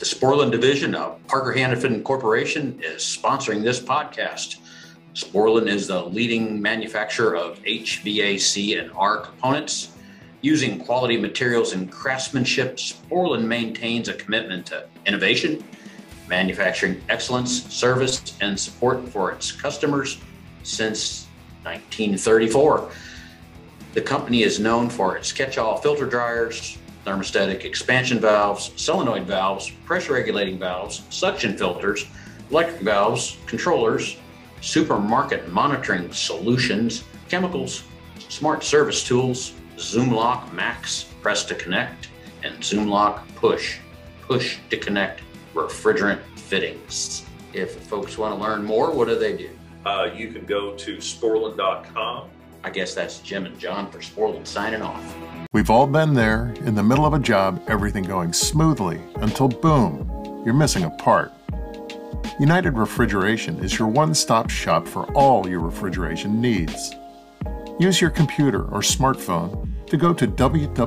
The Sporlan division of Parker Hannifin Corporation is sponsoring this podcast. Sporlan is the leading manufacturer of HVAC and R components. Using quality materials and craftsmanship, Sporlan maintains a commitment to innovation, manufacturing excellence, service, and support for its customers since 1934. The company is known for its catch-all filter dryers, thermostatic expansion valves, solenoid valves, pressure regulating valves, suction filters, electric valves, controllers, supermarket monitoring solutions, chemicals, smart service tools, Zoomlock Max Press to Connect, and Zoomlock Push Push to Connect refrigerant fittings. If folks want to learn more, what do they do? Uh, you can go to sporlan.com. I guess that's Jim and John for Sporlan signing off. We've all been there, in the middle of a job, everything going smoothly, until boom, you're missing a part. United Refrigeration is your one stop shop for all your refrigeration needs. Use your computer or smartphone to go to www.uri.com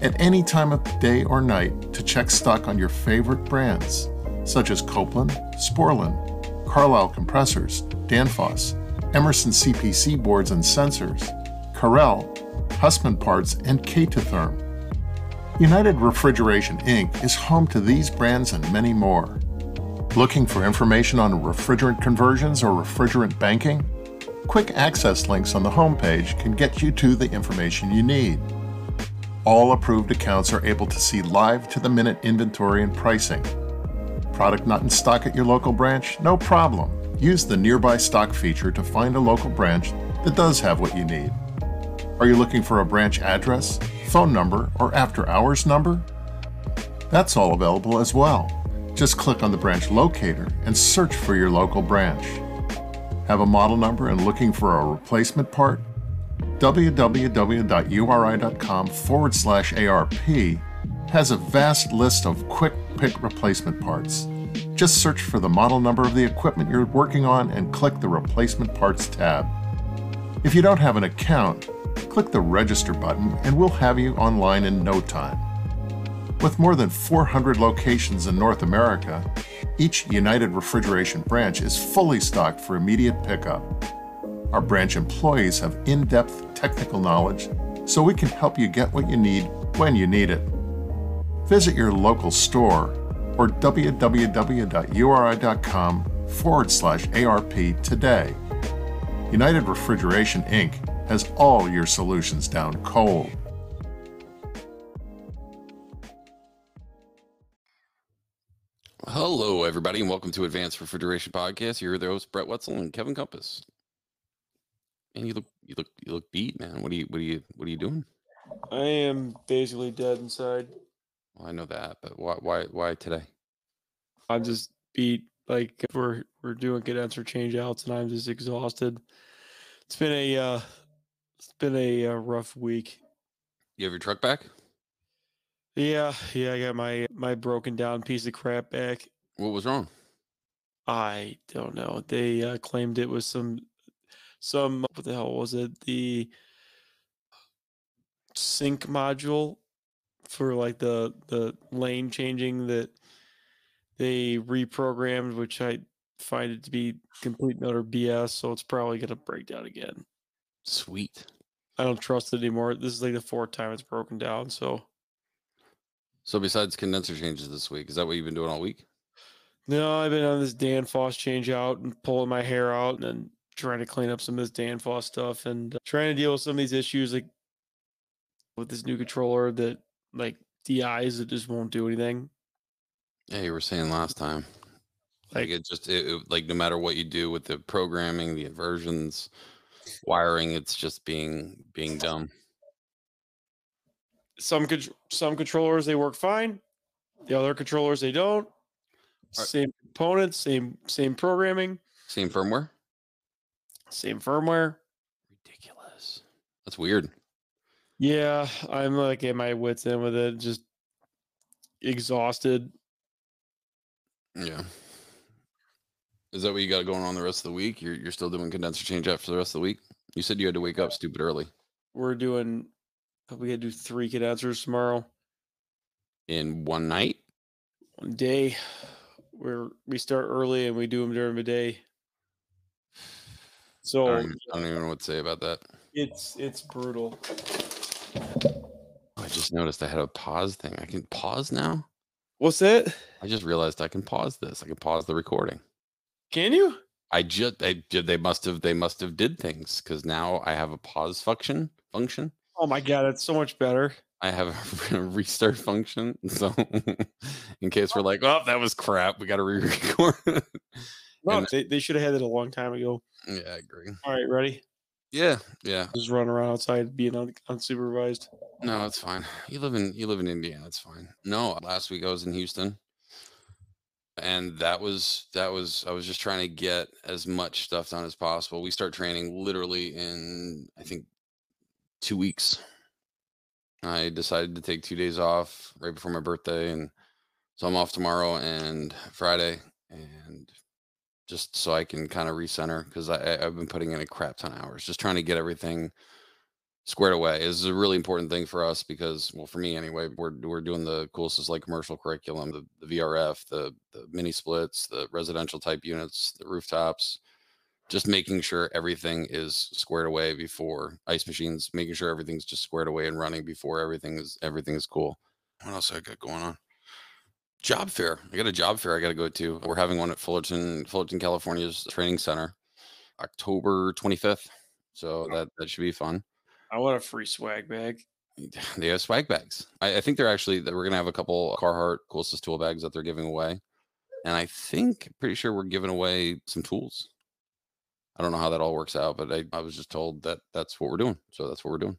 at any time of day or night to check stock on your favorite brands, such as Copeland, Sporlan, Carlyle compressors, Danfoss, Emerson CPC boards and sensors, Carel, Hussmann parts, and K2Therm. United Refrigeration Inc. is home to these brands and many more. Looking for information on refrigerant conversions or refrigerant banking? Quick access links on the homepage can get you to the information you need. All approved accounts are able to see live to the minute inventory and pricing. Product not in stock at your local branch? No problem. Use the nearby stock feature to find a local branch that does have what you need. Are you looking for a branch address, phone number, or after hours number? That's all available as well. Just click on the branch locator and search for your local branch. Have a model number and looking for a replacement part? www.uri.com forward slash ARP has a vast list of quick pick replacement parts. Just search for the model number of the equipment you're working on and click the Replacement Parts tab. If you don't have an account, click the Register button and we'll have you online in no time. With more than 400 locations in North America, each United Refrigeration branch is fully stocked for immediate pickup. Our branch employees have in depth technical knowledge so we can help you get what you need when you need it. Visit your local store or www.uri.com forward slash ARP today. United Refrigeration Inc. has all your solutions down cold. Hello, everybody, and welcome to Advanced Refrigeration Podcast. You're the host, Brett Wetzel and Kevin Compass. And you look, you look, you look beat, man. What are you, what are you, what are you doing? I am basically dead inside. Well, I know that, but why, why, why today? I'm just beat. Like we're we're doing condenser change outs, and I'm just exhausted. It's been a uh, it's been a uh, rough week. You have your truck back? Yeah, yeah. I got my my broken down piece of crap back. What was wrong? I don't know. They uh, claimed it was some some what the hell was it? The sync module for like the the lane changing that they reprogrammed, which I find it to be complete and utter BS. So it's probably going to break down again. Sweet. I don't trust it anymore. This is like the fourth time it's broken down. So, so besides condenser changes this week, is that what you've been doing all week? No, I've been on this Danfoss change out and pulling my hair out and then trying to clean up some of this Danfoss stuff and uh, trying to deal with some of these issues like with this new controller that like DIs that just won't do anything. Yeah, you were saying last time. Like, like it just it, it, like no matter what you do with the programming, the inversions, wiring, it's just being being dumb. Some some controllers they work fine. The other controllers they don't. Same components, same same programming, same firmware, same firmware. Ridiculous. That's weird. Yeah, I'm like at my wits end with it. Just exhausted. Yeah. Is that what you got going on the rest of the week? You're you're still doing condenser change out for the rest of the week? You said you had to wake up stupid early. We're doing we had to do three condensers tomorrow. in one night. One day, where we start early and we do them during the day. So I don't, even, I don't even know what to say about that. It's it's brutal. I just noticed I had a pause thing. I can pause now. What's that? I just realized I can pause this. I can pause the recording. Can you? I just did. They must have. They must have did things because now I have a pause function. Function. Oh my god, that's so much better. I have a restart function. So in case we're like, oh, that was crap, we got to re-record. no, they, they should have had it a long time ago. Yeah, I agree. All right, ready? Yeah, yeah. Just run around outside being un- unsupervised. No, it's fine. You live in you live in Indiana. It's fine. No, last week I was in Houston, and that was that was I was just trying to get as much stuff done as possible. We start training literally in I think two weeks. I decided to take two days off right before my birthday, and so I'm off tomorrow and Friday, and just so I can kind of recenter because I've been putting in a crap ton of hours, just trying to get everything squared away is a really important thing for us because well for me anyway we're we're doing the coolest like commercial curriculum the, the vrf the the mini splits the residential type units the rooftops just making sure everything is squared away before ice machines making sure everything's just squared away and running before everything is everything is cool. What else i got going on? Job fair. I got a job fair i got to go to. We're having one at fullerton fullerton california's training center october 25th so that that should be fun I want a free swag bag. They have swag bags. I, I think they're actually that we're gonna have a couple Carhartt coolest tool bags that they're giving away, and I think pretty sure we're giving away some tools. I don't know how that all works out, but I, I was just told that that's what we're doing. So that's what we're doing.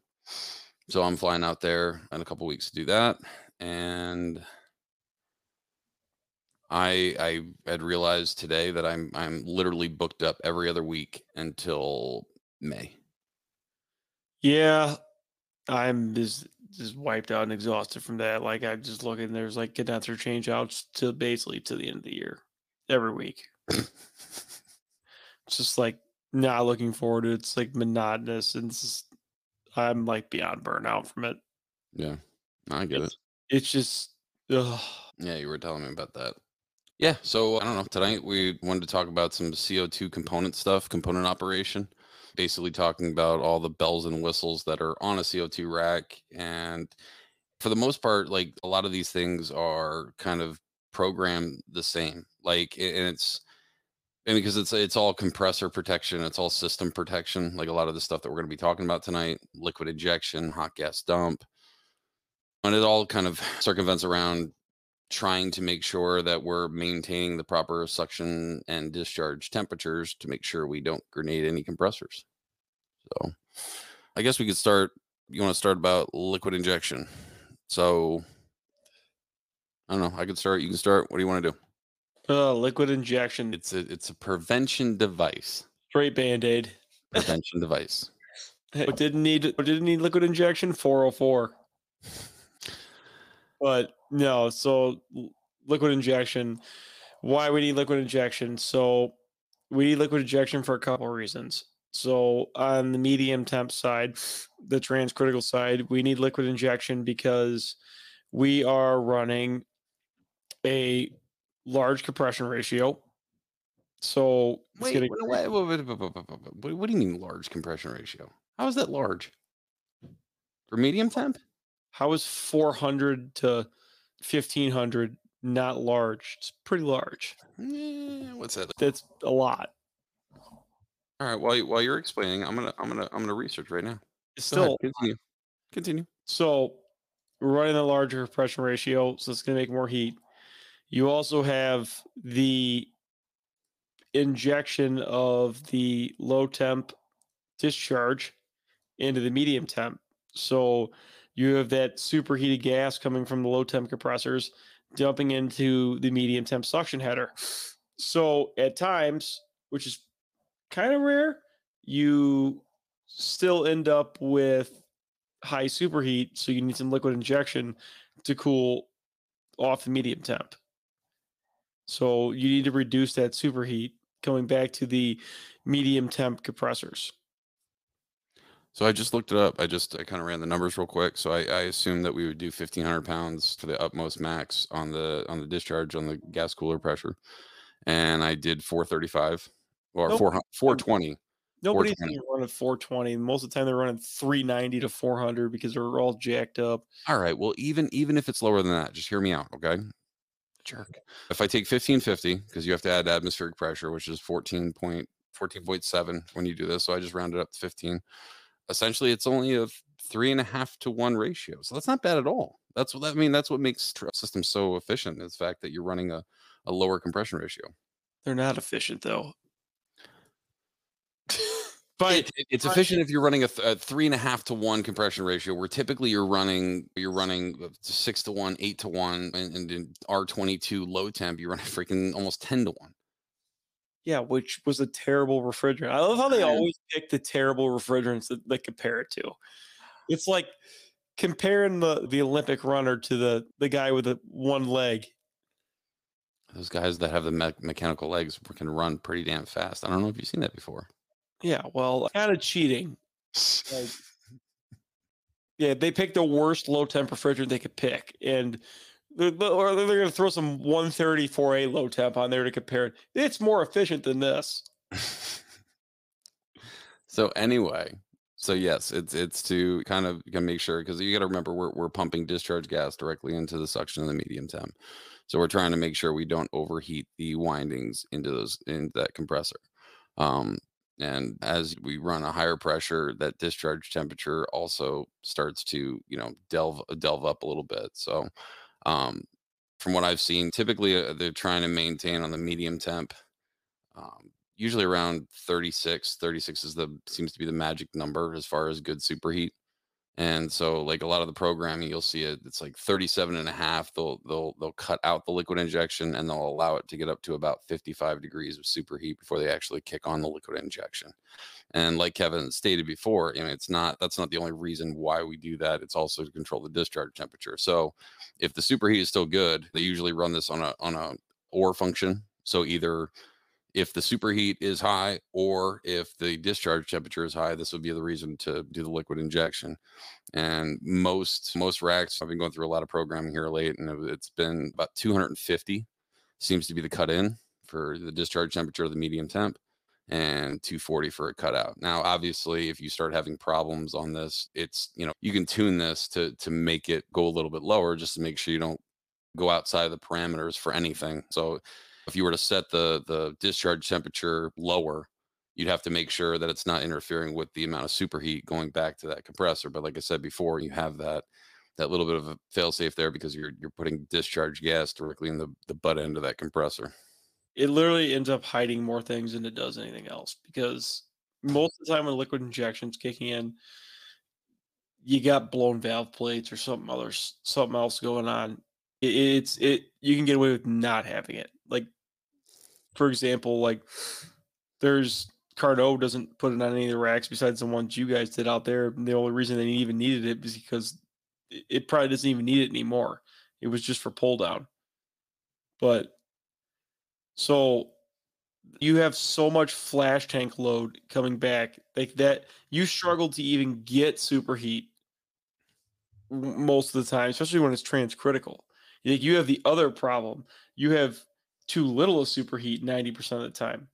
So I'm flying out there in a couple weeks to do that, and I I had realized today that I'm I'm literally booked up every other week until May. Yeah, I'm just just wiped out and exhausted from that. Like I'm just looking, there's like condenser change outs to basically to the end of the year every week. it's just like not looking forward to it. It's like monotonous and just, I'm like beyond burnout from it. Yeah, I get it's, it. It's just, ugh. yeah, you were telling me about that. Yeah, so I don't know. Tonight we wanted to talk about some CO2 component stuff, component operation basically talking about all the bells and whistles that are on a CO2 rack. And for the most part, like a lot of these things are kind of programmed the same. Like, and it's, and because it's it's all compressor protection, it's all system protection. Like a lot of the stuff that we're going to be talking about tonight, liquid injection, hot gas dump, and it all kind of circumvents around trying to make sure that we're maintaining the proper suction and discharge temperatures to make sure we don't grenade any compressors. So I guess we could start. You want to start about liquid injection. So I don't know. I could start. You can start. What do you want to do? Uh, liquid injection. It's a it's a prevention device. Straight band aid. Prevention device. What didn't need what didn't need liquid injection? 404. But no, so liquid injection. Why we need liquid injection? So we need liquid injection for a couple of reasons. So on the medium temp side, the transcritical side, we need liquid injection because we are running a large compression ratio. So wait, wait, wait, wait, what do you mean large compression ratio? How is that large? For medium temp? How is 400 to 1500 not large? It's pretty large. Eh, what's that? That's a lot. All right. While while you're explaining, I'm gonna I'm gonna I'm gonna research right now. Still continue. Continue. So we're running a larger compression ratio, so it's gonna make more heat. You also have the injection of the low temp discharge into the medium temp. So you have that superheated gas coming from the low temp compressors dumping into the medium temp suction header. So at times, which is kind of rare, you still end up with high superheat. So you need some liquid injection to cool off the medium temp. So you need to reduce that superheat coming back to the medium temp compressors. So I just looked it up. I just I kind of ran the numbers real quick. So I, I assumed that we would do 1500 pounds for the utmost max on the on the discharge on the gas cooler pressure, and I did 435 or Nope. 400 420. Nobody's 420. running 420. Most of the time, they're running 390 to 400 because they're all jacked up. All right. Well, even even if it's lower than that, just hear me out, okay? Jerk. If I take 1550, because you have to add atmospheric pressure, which is 14 point 14.7 when you do this. So I just rounded up to 15. Essentially, it's only a three and a half to one ratio. So that's not bad at all. That's what I mean. That's what makes systems so efficient is the fact that you're running a, a lower compression ratio. They're not efficient though. But It- it- it's efficient if you're running a, th- a three and a half to one compression ratio, where typically you're running you're running uh, six to one, eight to one, and, and in R22 low temp you're running freaking almost ten to one. yeah, which was a terrible refrigerant. I love how they always pick the terrible refrigerants that they compare it to. It's like comparing the the Olympic runner to the the guy with the one leg. Those guys that have the me- mechanical legs can run pretty damn fast. I don't know if you've seen that before. Yeah, well, kind of cheating. Like, yeah, they picked the worst low temp refrigerant they could pick, and they're, or they're going to throw some 134A low temp on there to compare it. It's more efficient than this. so anyway, so yes, it's it's to kind of of make sure because you got to remember we're we're pumping discharge gas directly into the suction of the medium temp, so we're trying to make sure we don't overheat the windings into those into that compressor. Um, and as we run a higher pressure, that discharge temperature also starts to you know delve delve up a little bit. So, um, from what I've seen, typically uh, they're trying to maintain on the medium temp um, usually around 36 36 is the seems to be the magic number as far as good superheat and so like a lot of the programming you'll see it it's like 37 and a half they'll they'll they'll cut out the liquid injection and they'll allow it to get up to about 55 degrees of superheat before they actually kick on the liquid injection. And like kevin stated before know it's not that's not the only reason why we do that it's also to control the discharge temperature. So if the superheat is still good they usually run this on a on a or function. So either if the superheat is high or if the discharge temperature is high this would be the reason to do the liquid injection. And most most racks i've been going through a lot of programming here late and it- it's been about 250 seems to be the cut in for the discharge temperature of the medium temp and 240 for a cutout now obviously if you start having problems on this it's you know you can tune this to to make it go a little bit lower just to make sure you don't go outside of the parameters for anything. So if you were to set the the discharge temperature lower you'd have to make sure that it's not interfering with the amount of superheat going back to that compressor but like i said before you have that that little bit of a fail safe there because you're you're putting discharge gas directly in the, the butt end of that compressor It literally ends up hiding more things than it does anything else because most of the time when liquid injection's kicking in, you got blown valve plates or something other something else going on. It, it's it you can get away with not having it. Like for example, like there's Carnot doesn't put it on any of the racks besides the ones you guys did out there. The only reason they even needed it was because it, probably doesn't even need it anymore. It was just for pull down. But so you have so much flash tank load coming back like that you struggle to even get superheat most of the time, especially when it's transcritical. Like you have the other problem. You have too little of superheat 90% of the time.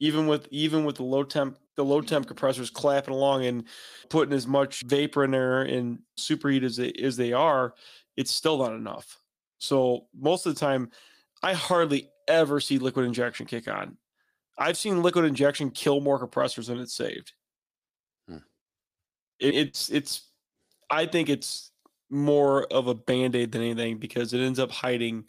Even with even with the low temp the low temp compressors clapping along and putting as much vapor in there and superheat as they as they are, it's still not enough. So most of the time, I hardly ever see liquid injection kick on. I've seen liquid injection kill more compressors than it's saved. Hmm. It, it's it's I think it's more of a band-aid than anything because it ends up hiding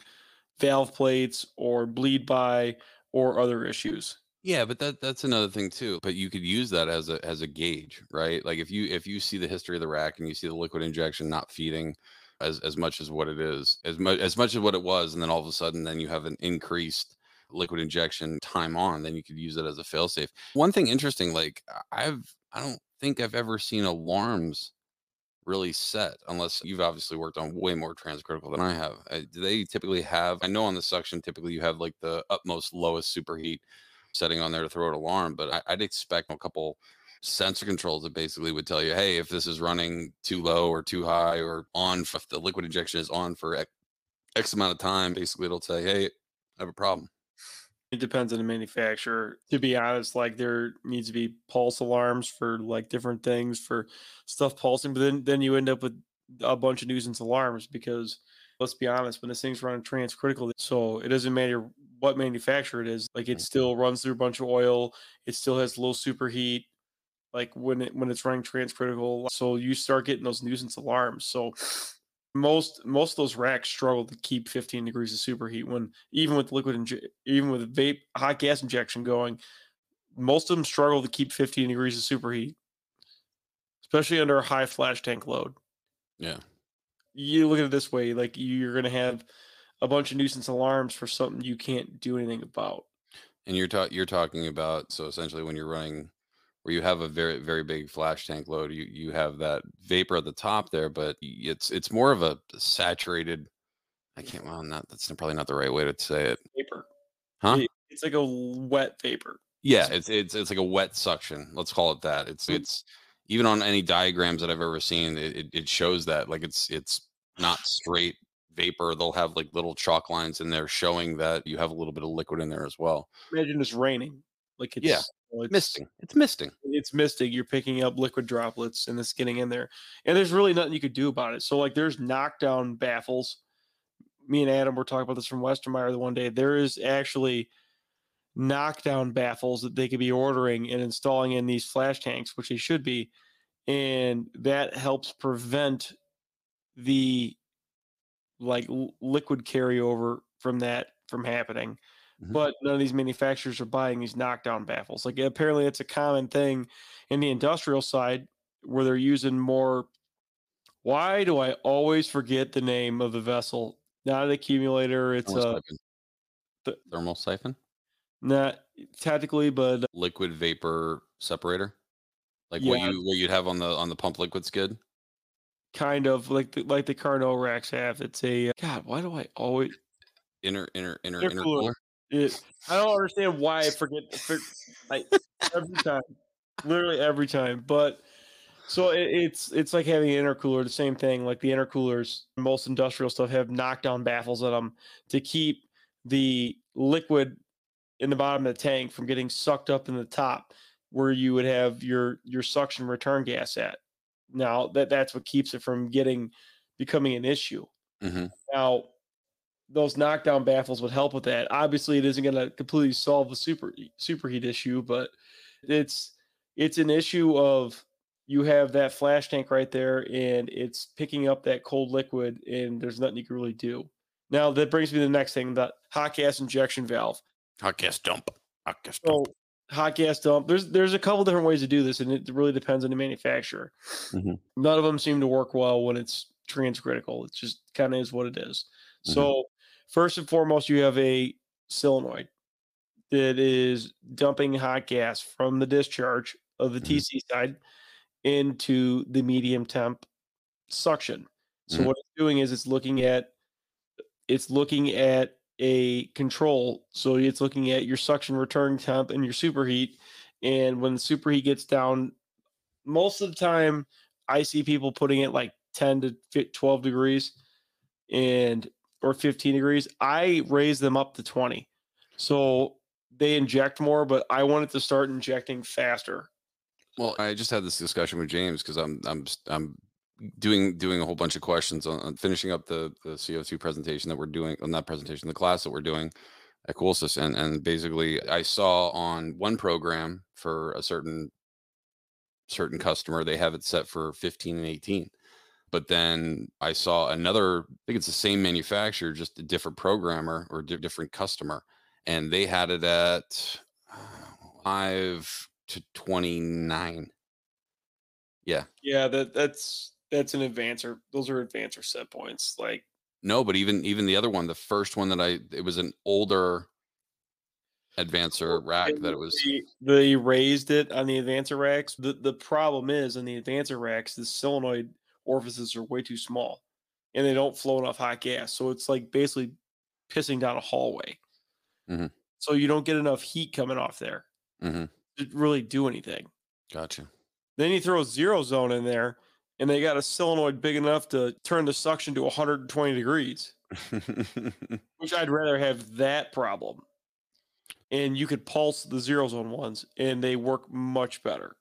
valve plates or bleed by or other issues. Yeah, but that that's another thing too. But you could use that as a as a gauge, right? Like if you if you see the history of the rack and you see the liquid injection not feeding as as much as what it is, as much as much as what it was, and then all of a sudden then you have an increased liquid injection time on, then you could use it as a failsafe. One thing interesting, like I've I don't think I've ever seen alarms really set unless you've obviously worked on way more transcritical than I have. Uh, do they typically have I know on the suction typically you have like the utmost lowest superheat setting on there to throw an alarm, but I, I'd expect a couple sensor controls that basically would tell you, hey, if this is running too low or too high or on, if the liquid injection is on for X amount of time, basically it'll say, hey, I have a problem. It depends on the manufacturer. To be honest, like there needs to be pulse alarms for like different things for stuff pulsing, but then then you end up with a bunch of nuisance alarms because let's be honest, when this thing's running transcritical, so it doesn't matter what manufacturer it is, like it still runs through a bunch of oil, it still has low superheat, like when it when it's running transcritical. So you start getting those nuisance alarms. So most most of those racks struggle to keep 15 degrees of superheat when even with liquid inje- even with vape hot gas injection going most of them struggle to keep 15 degrees of superheat especially under a high flash tank load Yeah. you look at it this way like you're going to have a bunch of nuisance alarms for something you can't do anything about And you're ta- you're talking about so essentially when you're running where you have a very very big flash tank load, you you have that vapor at the top there, but it's it's more of a saturated. I can't. Well, not that's probably not the right way to say it. vapor Huh? It's like a wet vapor Yeah, it's it's it's like a wet suction. Let's call it that. It's Mm. it's even on any diagrams that I've ever seen, it, it, it shows that like it's it's not straight vapor. They'll have like little chalk lines in there showing that you have a little bit of liquid in there as well. imagine it's raining like it's Yeah, it's, Misting. It's misting. it's misting. You're picking up liquid droplets and it's getting in there. And there's really nothing you could do about it. So like there's knockdown baffles. Me and Adam were talking about this from Westermeyer the one day. There is actually knockdown baffles that they could be ordering and installing in these flash tanks, which they should be. And that helps prevent the like liquid carryover from that from happening Mhm. but none of these manufacturers are buying these knockdown baffles. Like apparently it's a common thing in the industrial side where they're using more. Why do I always forget the name of the vessel? Not an accumulator. It's Thermal a siphon. the- Thermal siphon. not technically, but liquid vapor separator like Yeah. what you what you'd have on the on the pump liquid skid kind of like the, like the Carnot racks have. It's a God. Why do I always? inner inner inner Intercooler. intercooler It, I don't understand why I forget. For, like every time, literally every time. But so it, it's it's like having an intercooler. The same thing. Like the intercoolers, most industrial stuff have knockdown baffles on them to keep the liquid in the bottom of the tank from getting sucked up in the top, where you would have your your suction return gas at. Now that that's what keeps it from getting becoming an issue. Mhm. Now those knockdown baffles would help with that. Obviously, it isn't going to completely solve the super superheat issue, but it's it's an issue of you have that flash tank right there, and it's picking up that cold liquid, and there's nothing you can really do. Now that brings me to the next thing: that hot gas injection valve. hot gas dump hot gas dump So hot gas dump. There's there's a couple different ways to do this, and it really depends on the manufacturer. Mhm. None of them seem to work well when it's transcritical. It just kind of is what it is. So first and foremost, you have a solenoid that is dumping hot gas from the discharge of the Mhm. TC side into the medium temp suction. So Mhm. what it's doing is it's looking at it's looking at a control. So it's looking at your suction return temp and your superheat. And when the superheat gets down, most of the time I see people putting it like 10 to 12 degrees and or 15 degrees. I raise them up to 20. So they inject more, but I want it to start injecting faster. well i just had this discussion with james because i'm i'm i'm doing doing a whole bunch of questions on, on finishing up the the co2 presentation that we're doing on that presentation the class that we're doing at coolsys and and basically i saw on one program for a certain certain customer they have it set for 15 and 18 but then i saw another i think it's the same manufacturer just a different programmer or di- different customer and they had it at uh, 5 to 29 yeah Yeah, that that's that's an Advansor. Those are Advansor set points. Like no but even even the other one the first one that i it was an older Advansor rack that it was they, they raised it on the Advansor racks. The the problem is on the Advansor racks, the solenoid orifices are way too small, and they don't flow enough hot gas. So it's like basically pissing down a hallway. Mhm. So you don't get enough heat coming off there Mhm. to really do anything. gotcha Then you throw a zero zone in there, and they got a solenoid big enough to turn the suction to 120 degrees, which I'd rather have that problem. And you could pulse the zero zone ones, and they work much better.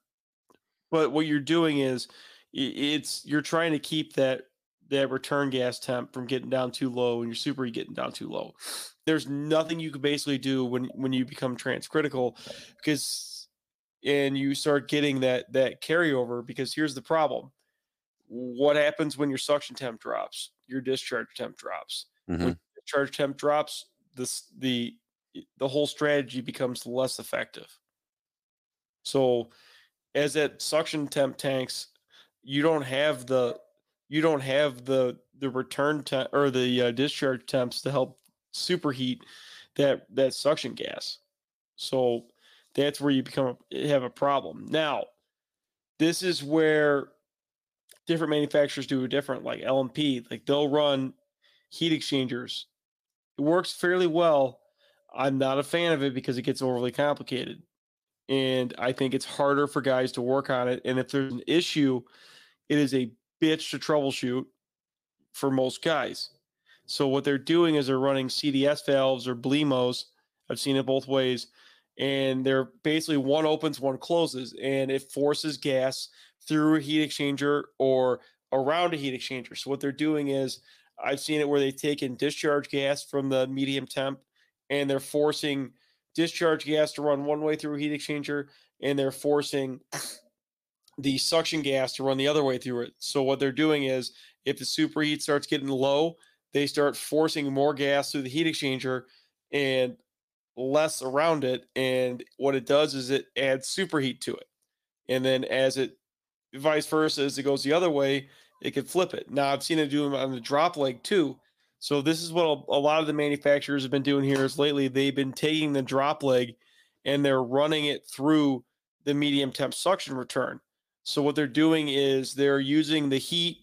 But what you're doing is it's you're trying to keep that that return gas temp from getting down too low and your super getting down too low. There's nothing you can basically do when when you become transcritical because and you start getting that that carryover because here's the problem. What happens when your suction temp drops? Your discharge temp drops. Mhm. When discharge temp drops, this the the whole strategy becomes less effective. So as that suction temp tanks, you don't have the you don't have the the return time or the uh, discharge temps to help superheat that that suction gas. So that's where you become have a problem. Now, this is where different manufacturers do it different. Like LMP, like they'll run heat exchangers. It works fairly well. I'm not a fan of it because it gets overly complicated. And I think it's harder for guys to work on it. And if there's an issue, it is a bitch to troubleshoot for most guys. So what they're doing is they're running CDS valves or Belimos. I've seen it both ways. And they're basically one opens, one closes, and it forces gas through a heat exchanger or around a heat exchanger. So what they're doing is I've seen it where they've taken discharge gas from the medium temp and they're forcing discharge gas to run one way through a heat exchanger and they're forcing the suction gas to run the other way through it. So what they're doing is if the superheat starts getting low, they start forcing more gas through the heat exchanger and less around it. And what it does is it adds superheat to it. And then as it vice versa, as it goes the other way, it can flip it. Now I've seen it do them on the drop leg too. So this is what a, lot of the manufacturers have been doing here is lately they've been taking the drop leg and they're running it through the medium temp suction return. So what they're doing is they're using the heat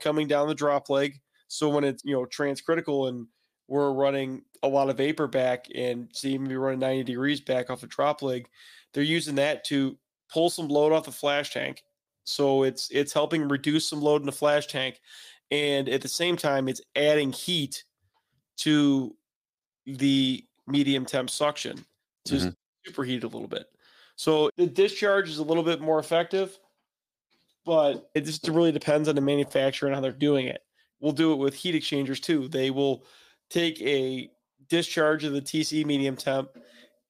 coming down the drop leg. So when it's you know transcritical and we're running a lot of vapor back and see maybe running 90 degrees back off the drop leg, they're using that to pull some load off the flash tank. So it's it's helping reduce some load in the flash tank, and at the same time it's adding heat to the medium temp suction to Mhm. superheat a little bit. So the discharge is a little bit more effective, but it just really depends on the manufacturer and how they're doing it. We'll do it with heat exchangers too. They will take a discharge of the TC medium temp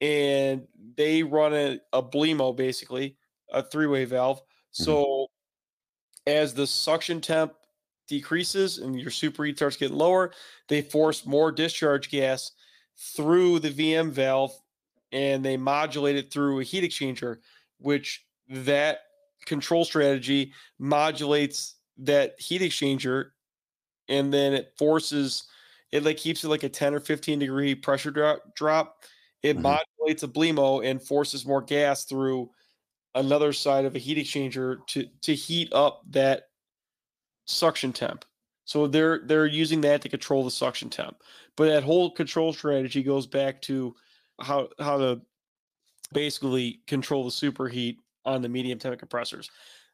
and they run a, a Belimo basically, a three way valve. Mm-hmm. So as the suction temp decreases and your superheat starts getting lower, they force more discharge gas through the VM valve and they modulate it through a heat exchanger, which that control strategy modulates that heat exchanger and then it forces it like keeps it like a 10 or 15 degree pressure drop drop. It Mhm. modulates a Belimo and forces more gas through another side of a heat exchanger to to heat up that suction temp. So they're they're using that to control the suction temp. But that whole control strategy goes back to how how to basically control the superheat on the medium temp compressors.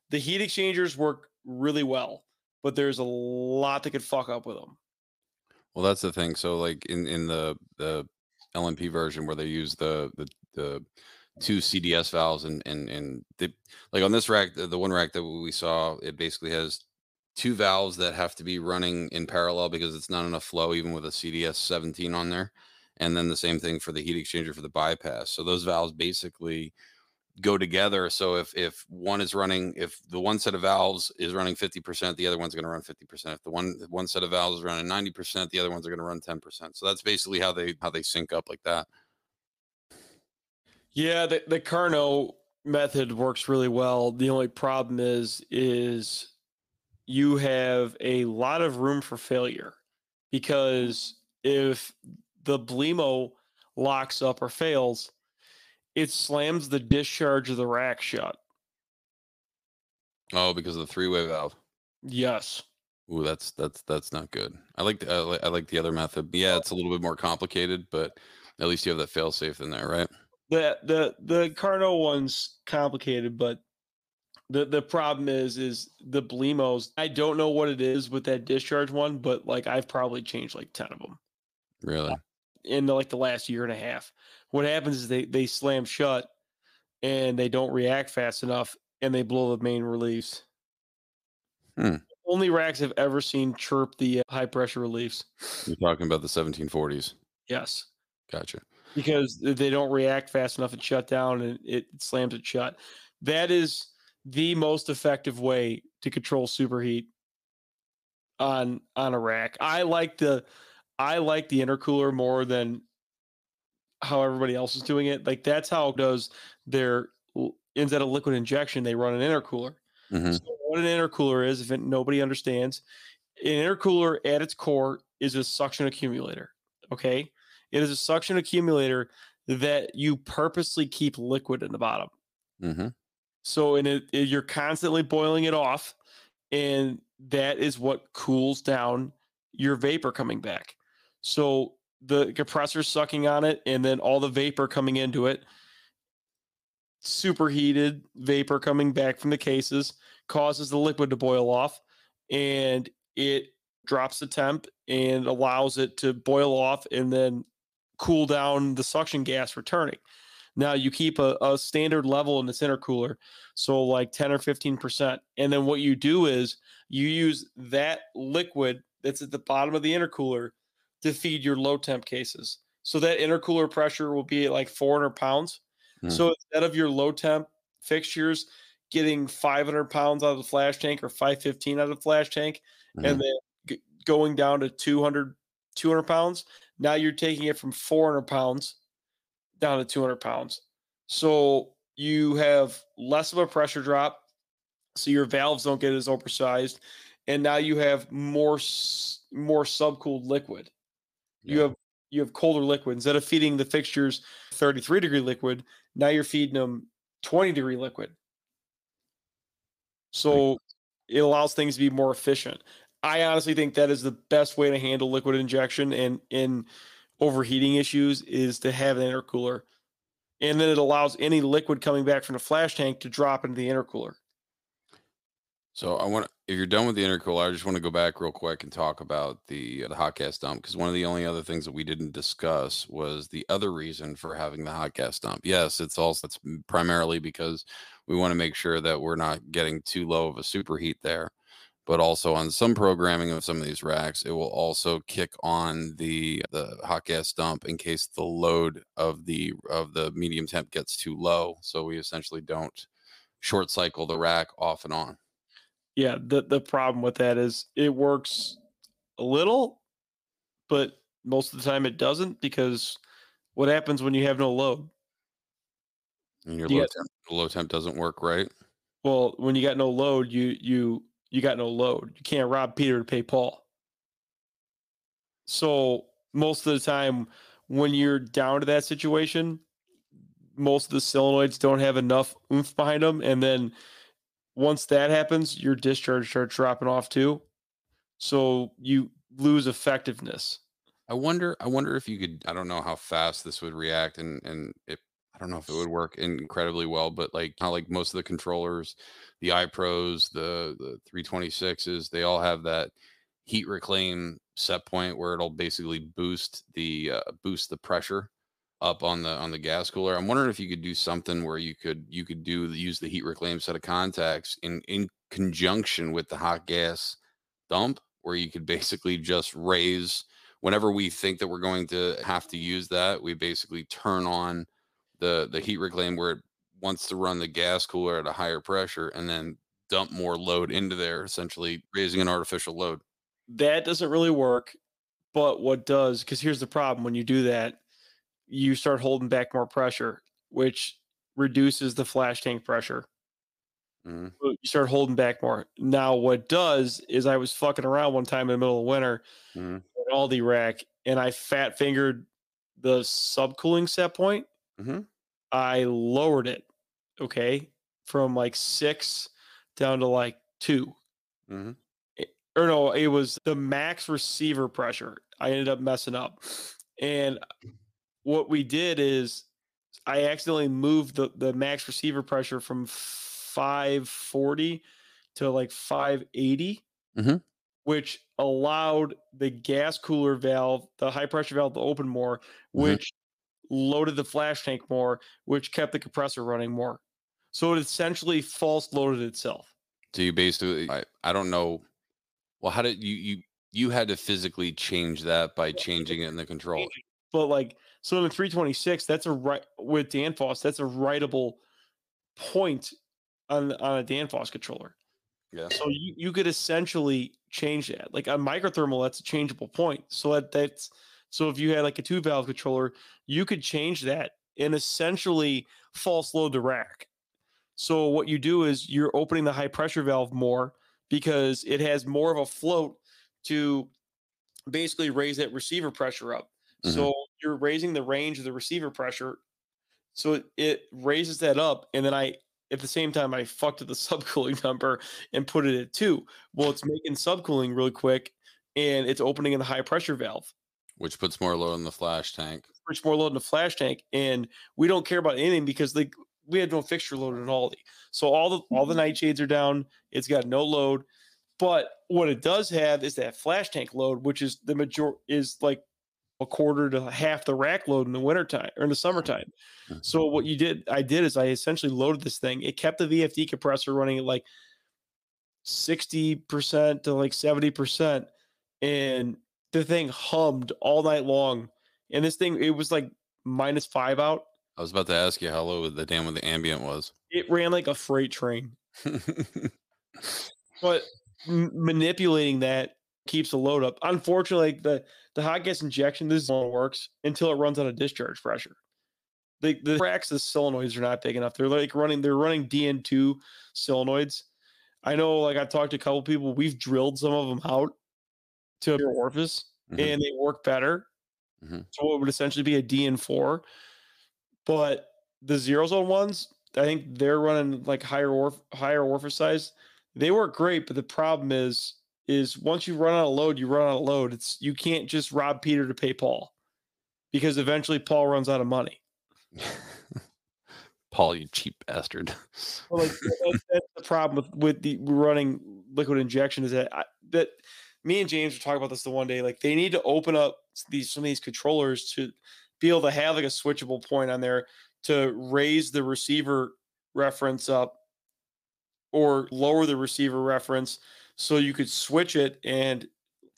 The heat exchangers work really well, but there's a lot that could fuck up with them. Well, that's the thing. So, like in in the the LMP version where they use the the the two CDS valves and and and like on this rack, the, the one rack that we saw, it basically has two valves that have to be running in parallel because it's not enough flow even with a CDS 17 on there. And then the same thing for the heat exchanger for the bypass. So those valves basically go together. So if if one is running, if the one set of valves is running 50%, the other one's going to run 50%. If the one one set of valves is running 90%, the other ones are going to run 10%. So that's basically how they how they sync up like that. Yeah, the the Carnot method works really well. The only problem is is you have a lot of room for failure because if the Belimo locks up or fails, it slams the discharge of the rack shut. Oh, because of the three way valve. Yes. Ooh, that's that's that's not good. I like the I, li- I like the other method. Yeah, it's a little bit more complicated, but at least you have that fail safe in there, right? The the the Carnot one's complicated, but The the problem is is the Belimos. I don't know what it is with that discharge one, but like I've probably changed like ten of them Really? In the, like the last year and a half. What happens is they they slam shut and they don't react fast enough and they blow the main reliefs. Hmm. Only racks I've ever seen chirp the uh, high pressure reliefs. You're talking about the 1740s. Yes. Gotcha. because they don't react fast enough and shut down and it slams it shut. That is the most effective way to control superheat on on a rack. I like the I like the intercooler more than how everybody else is doing it. Like that's how it does their instead of liquid injection, they run an intercooler. Mhm. So what an intercooler is, if it, nobody understands, an intercooler at its core is a suction accumulator. Okay, it is a suction accumulator that you purposely keep liquid in the bottom. Mm-hmm. So in it, it- you're constantly boiling it off, and that is what cools down your vapor coming back. So the compressor sucking on it, and then all the vapor coming into it, superheated vapor coming back from the cases causes the liquid to boil off, and it drops the temp and allows it to boil off and then cool down the suction gas returning. Now you keep a, a standard level in this intercooler, so like 10 or 15%. And then what you do is you use that liquid that's at the bottom of the intercooler to feed your low temp cases. So that intercooler pressure will be at like 400 pounds. Hmm. So instead of your low temp fixtures getting 500 pounds out of the flash tank or 515 out of the flash tank, Mhm. and then g- going down to 200, 200 pounds, now you're taking it from 400 pounds down to 200 pounds. So you have less of a pressure drop. So your valves don't get as oversized. And now you have more more subcooled liquid. You have you have colder liquid. Instead of feeding the fixtures 33 degree liquid, now you're feeding them 20 degree liquid. So it allows things to be more efficient. I honestly think that is the best way to handle liquid injection and in overheating issues is to have an intercooler. And then it allows any liquid coming back from the flash tank to drop into the intercooler. So I want, if you're done with the intercooler, I just want to go back real quick and talk about the uh, the hot gas dump because one of the only other things that we didn't discuss was the other reason for having the hot gas dump. Yes, it's also it's primarily because we want to make sure that we're not getting too low of a superheat there, but also on some programming of some of these racks, it will also kick on the the hot gas dump in case the load of the of the medium temp gets too low. So we essentially don't short cycle the rack off and on. Yeah, the the problem with that is it works a little, but most of the time it doesn't because what happens when you have no load? And your You low got- temp, low temp doesn't work right. Well, when you got no load, you you you got no load. You can't rob Peter to pay Paul. So most of the time, when you're down to that situation, most of the solenoids don't have enough oomph behind them, and then once that happens, your discharge starts dropping off too. So you lose effectiveness. I wonder. I wonder if you could. I don't know how fast this would react, and and it I don't know if it would work incredibly well. But like how like most of the controllers, the iPros, the the 326s, they all have that heat reclaim set point where it'll basically boost the uh, boost the pressure up on the on the gas cooler. I'm wondering if you could do something where you could you could do use the heat reclaim set of contacts in in conjunction with the hot gas dump, where you could basically just raise whenever we think that we're going to have to use that, we basically turn on the the heat reclaim where it wants to run the gas cooler at a higher pressure and then dump more load into there, essentially raising an artificial load. that doesn't really work. But what does, because here's the problem when you do that, you start holding back more pressure, which reduces the flash tank pressure. Mhm. You start holding back more. Now, what does is I was fucking around one time in the middle of winter Mhm. at Aldi rack and I fat fingered the subcooling set point. Mhm. I lowered it, okay, from like six down to like two Mhm. or no, it was the max receiver pressure. I ended up messing up. And what we did is I accidentally moved the, the max receiver pressure from 540 to like 580, Mhm. which allowed the gas cooler valve, the high pressure valve to open more, which loaded the flash tank more, which kept the compressor running more. So it essentially false loaded itself. So you basically, I, I don't know. Well, how did you you you had to physically change that by changing it in the controller? But like, so in the 326, that's a right with Danfoss, that's a writable point on on a Danfoss controller. Yeah. So you, you could essentially change that. Like a Micro Thermo, that's a changeable point. So that that's so if you had like a two valve controller, you could change that and essentially false load the rack. So what you do is you're opening the high pressure valve more because it has more of a float to basically raise that receiver pressure up. Mhm. So you're raising the range of the receiver pressure. So it, it raises that up. And then I at the same time I fucked with the subcooling number and put it at two. Well, it's making subcooling really quick and it's opening in the high pressure valve. Which puts more load on the flash tank. Puts more load in the flash tank. And we don't care about anything because like we had no fixture load in Aldi. So all the all the mm-hmm. nightshades are down. It's got no load. But what it does have is that flash tank load, which is the major is like a quarter to half the rack load in the wintertime or in the summertime. Mhm. So what you did, I did is I essentially loaded this thing. It kept the VFD compressor running at like 60% to like 70%. And the thing hummed all night long. And this thing, it was like minus five out. I was about to ask you how low the damn with the ambient was. It ran like a freight train. But m- manipulating that keeps the load up. Unfortunately, the the hot gas injection this one works until it runs out of discharge pressure. The the racks, the solenoids are not big enough. They're like running. They're running DN2 solenoids. I know, like I've talked to a couple people. We've drilled some of them out to your orifice, Mhm. and they work better. Mhm. So it would essentially be a DN4. But the Zero Zone ones, I think they're running like higher orf- higher orifice size. They work great, but the problem is is once you run out of load, you run out of load. It's you can't just rob Peter to pay Paul because eventually Paul runs out of money. Paul, you cheap bastard. Well, like that, that's the problem with with the running liquid injection is that I, that me and James were talking about this the one day. Like they need to open up these some of these controllers to be able to have like a switchable point on there to raise the receiver reference up or lower the receiver reference so you could switch it and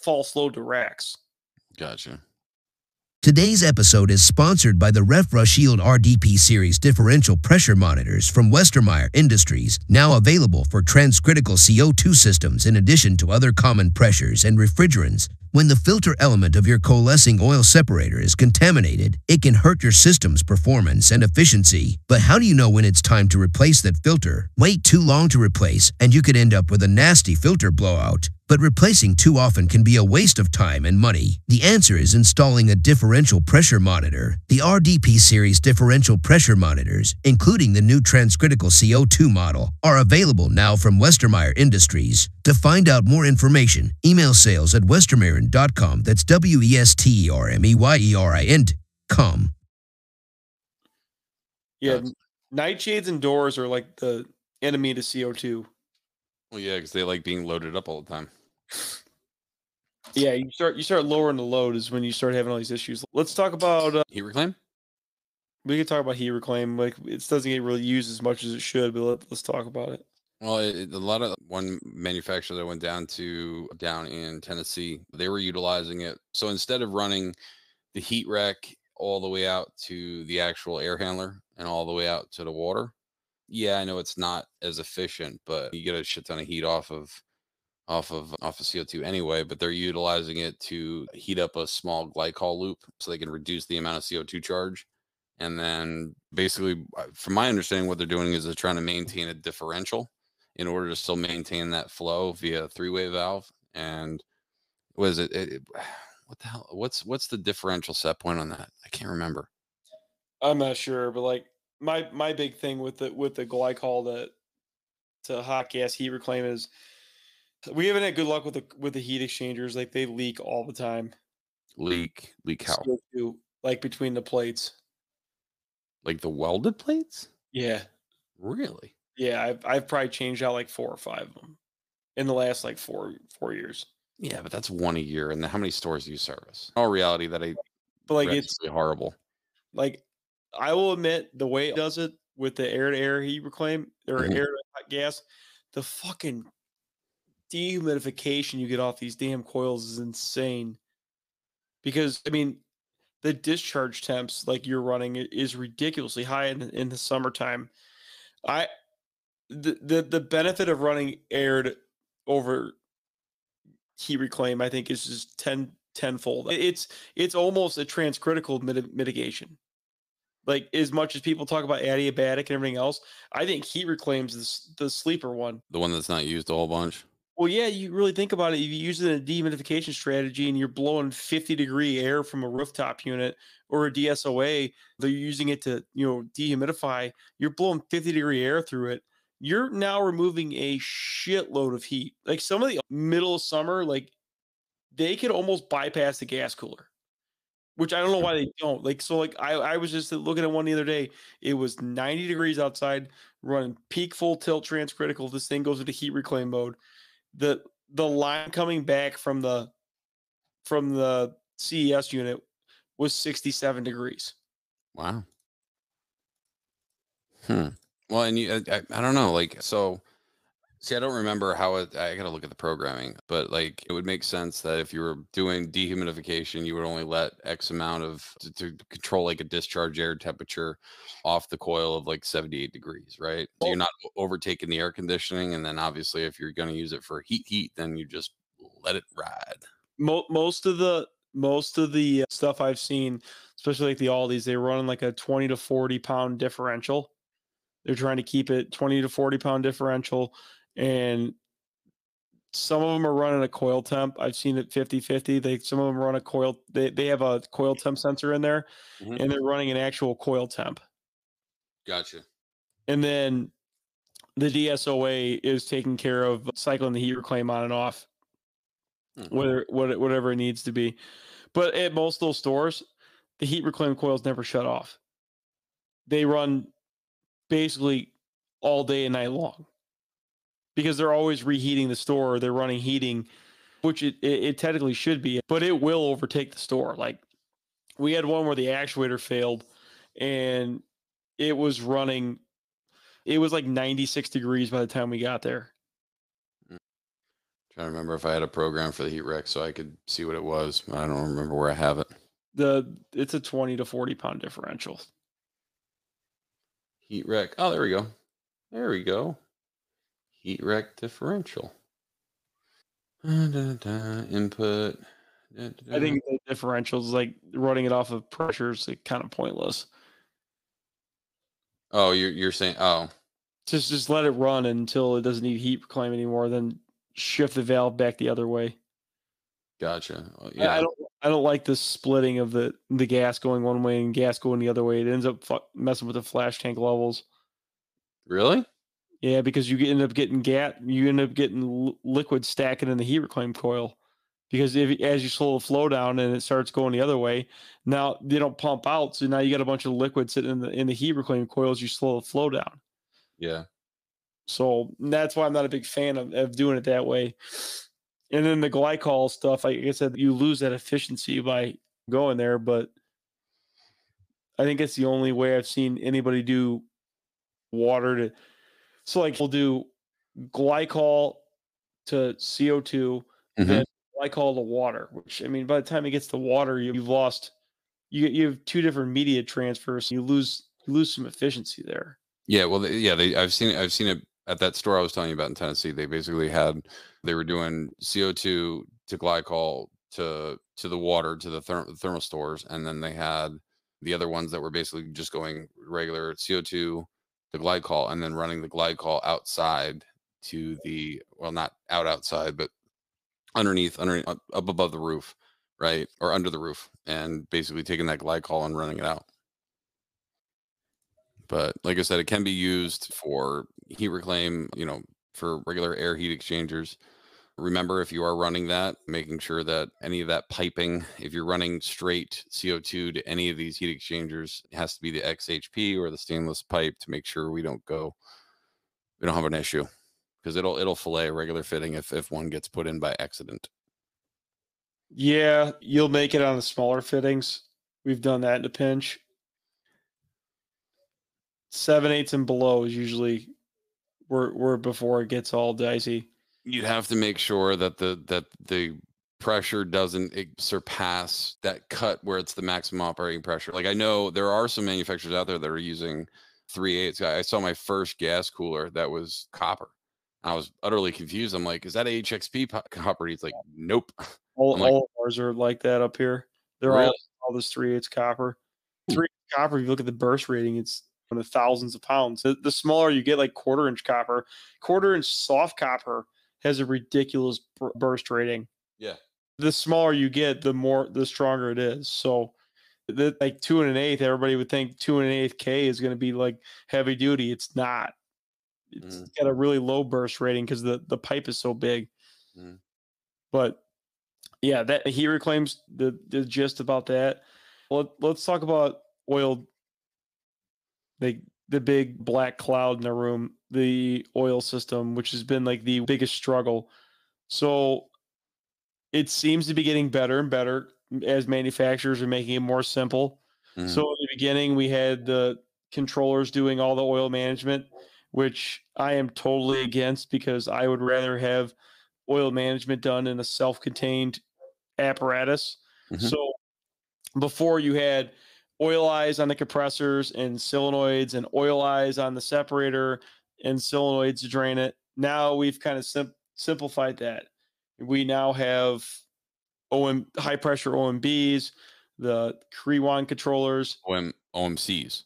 fall slow to racks. Gotcha. Today's episode is sponsored by the RefRush Shield RDP series differential pressure monitors from Westermeyer Industries, now available for transcritical CO2 systems in addition to other common pressures and refrigerants. When the filter element of your coalescing oil separator is contaminated, it can hurt your system's performance and efficiency. But how do you know when it's time to replace that filter? Wait too long to replace, and you could end up with a nasty filter blowout. But replacing too often can be a waste of time and money. The answer is installing a differential pressure monitor. The RDP series differential pressure monitors, including the new transcritical CO2 model, are available now from Westermeyer Industries. To find out more information, email sales at westermeyerin.com. That's W E S T E R M E Y E R I N.com. Yeah, nightshades and doors are like the enemy to CO2. Well, yeah, because they like being loaded up all the time. Yeah, you start you start lowering the load is when you start having all these issues. Let's talk about uh, Heat reclaim? we can talk about heat reclaim. Like it doesn't get really used as much as it should, but let, let's talk about it. Well, it, it- a lot of one manufacturer that went down to down in Tennessee, they were utilizing it. So instead of running the heat rack all the way out to the actual air handler and all the way out to the water, yeah, I know it's not as efficient, but you get a shit ton of heat off of off of off of CO2 anyway. But they're utilizing it to heat up a small glycol loop so they can reduce the amount of CO2 charge. And then basically, uh, from my understanding, what they're doing is they're trying to maintain a differential in order to still maintain that flow via three-way valve. And was it, it, it- what the hell? What's what's the differential set point on that? I can't remember. I'm not sure, but like my my big thing with the with the glycol to to hot gas heat reclaim is we haven't had good luck with the with the heat exchangers. Like they leak all the time. Leak, leak how? CO2, like between the plates. Like the welded plates? Yeah. Really? Yeah, I've I've probably changed out like four or five of them in the last like four four years. Yeah, but that's one a year. And then how many stores do you service? All reality, that I But like it's horrible. like I will admit the way it does it with the air to air heat reclaim or mm-hmm. air to hot gas, the fucking dehumidification you get off these damn coils is insane. Because I mean, the discharge temps like you're running is ridiculously high in, the- in the summertime. I the, the the benefit of running aired over heat reclaim, I think, is just 10 tenfold. It's it's almost a transcritical mit- mitigation. Like as much as people talk about adiabatic and everything else, I think heat reclaims the, the sleeper one. The one that's not used a whole bunch. Well, yeah, you really think about it. If you use it in a dehumidification strategy and you're blowing 50 degree air from a rooftop unit or a DSOA, they're using it to, you know, dehumidify, you're blowing 50 degree air through it. You're now removing a shitload of heat. Like some of the middle of summer, like they could almost bypass the gas cooler, which I don't know why they don't. Like, so like I, I was just looking at one the other day. It was 90 degrees outside, running peak full tilt transcritical. This thing goes into heat reclaim mode the the line coming back from the from the CES unit was 67 degrees. Wow. Hmm. Well, and you, I, I, I don't know, like, so, see, I don't remember how it, I gotta look at the programming, but like, it would make sense that if you were doing dehumidification, you would only let X amount of, to, to control like a discharge air temperature off the coil of like 78 degrees, right? So you're not overtaking the air conditioning. And then obviously, if you're gonna use it for heat, heat, then you just let it ride. Mo- most of the most of the uh, stuff I've seen, especially like the Aldis, they run like a 20 to 40 pound differential. They're trying to keep it 20 to 40 pound differential. And some of them are running a coil temp. I've seen it 50 50. They some of them run a coil, they, they have a coil temp sensor in there Mhm. and they're running an actual coil temp. Gotcha. And then the DSOA is taking care of cycling the heat reclaim on and off, Hmm. whether what whatever it needs to be. But at most of those stores, the heat reclaim coils never shut off. They run basically all day and night long because they're always reheating the store. Or they're running heating, which it, it, it technically should be, but it will overtake the store. Like we had one where the actuator failed and it was running it was like 96 degrees by the time we got there hmm. Trying to remember if I had a program for the heat rec so I could see what it was. I don't remember where I have it. the it's a 20 to 40 pound differential Heat rec. Oh, there we go. There we go. Heat rec differential. Da, da, da, input. I think the differentials like running it off of pressure is like kind of pointless Oh, you're you're saying oh just just let it run until it doesn't need heat reclaim anymore then shift the valve back the other way gotcha. Oh, yeah. I Yeah. don't I don't like the splitting of the the gas going one way and gas going the other way. It ends up fu- messing with the flash tank levels. Really? Yeah, because you end up getting gas, you end up getting l- liquid stacking in the heat reclaim coil. Because if as you slow the flow down and it starts going the other way, now they don't pump out, so now you got a bunch of liquid sitting in the in the heat reclaim coils. You slow the flow down, Yeah. so that's why I'm not a big fan of, of doing it that way. And then the glycol stuff, like I said, you lose that efficiency by going there. But I think it's the only way I've seen anybody do water to. So like we'll do glycol to CO2, mm-hmm. then glycol to water, which I mean, by the time it gets to water, you, have lost, you, you have two different media transfers. You lose, you lose some efficiency there. Yeah. Well, they, yeah, they, I've seen it. I've seen it at that store I was telling you about in Tennessee. They basically had, they were doing CO2 to glycol to, to the water, to the therm- thermal stores. And then they had the other ones that were basically just going regular CO2 the glycol and then running the glycol outside to the well not out outside but underneath under up, up above the roof right or under the roof and basically taking that glycol and running it out. But like i said it can be used for heat reclaim you know for regular air heat exchangers. Remember, if you are running that, making sure that any of that piping, if you're running straight CO2 to any of these heat exchangers, it has to be the XHP or the stainless pipe to make sure we don't go we don't have an issue because it'll it'll fillet a regular fitting if if one gets put in by accident. Yeah, you'll make it on the smaller fittings. We've done that in a pinch. Seven eighths and below is usually where where before it gets all dicey. You'd have to make sure that the that the pressure doesn't surpass that cut where it's the maximum operating pressure. Like I know there are some manufacturers out there that are using three eighths. I saw my first gas cooler that was copper. I was utterly confused. I'm like, is that XHP copper? He's like, nope. All, like, all ours are like that up here. They're really? all all this three eighths copper. Hmm. Three copper. If you look at the burst rating, it's in the thousands of pounds. The, the smaller you get, like quarter inch copper, quarter inch soft copper has a ridiculous burst rating. Yeah. The smaller you get, the more the stronger it is. So the, like two and an eighth, everybody would think two and an eighth K is going to be like heavy duty. It's not. It's mm. got a really low burst rating because the, the pipe is so big. Mm. But yeah, that he reclaims the, the gist about that. Well, let's talk about oil. The the big black cloud in the room, the oil system, which has been like the biggest struggle. So it seems to be getting better and better as manufacturers are making it more simple. Mm-hmm. So in the beginning, we had the controllers doing all the oil management, which I am totally against because I would rather have oil management done in a self-contained apparatus. Mm-hmm. So before you had oil eyes on the compressors and solenoids and oil eyes on the separator and solenoids to drain it. Now we've kind of sim- simplified that. We now have OM high pressure OMBs, the Kriwan controllers, OM OMCs.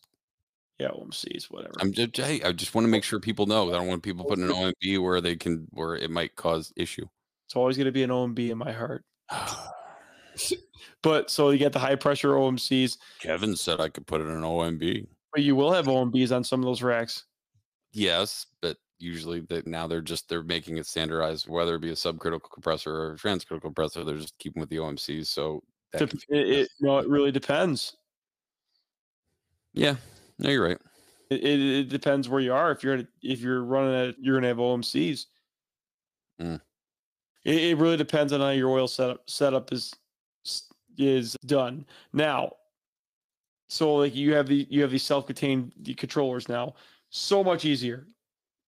Yeah, OMCs, whatever. I'm just hey, I just want to make sure people know. I don't want people putting an OMB where they can where it might cause issue. It's always going to be an OMB in my heart. but so you get the high pressure OMCs. Kevin said I could put it in an OMB. But you will have OMBs on some of those racks. Yes, but usually that now they're just they're making it standardized, whether it be a subcritical compressor or a transcritical compressor. They're just keeping with the OMCs. So it, it, no, it really depends. Yeah, no, you're right. It, it, it depends where you are. If you're if you're running it, you're gonna have OMCs. Mm. It, it really depends on how your oil setup setup is is done now. So like you have the you have these self-contained controllers now. So much easier.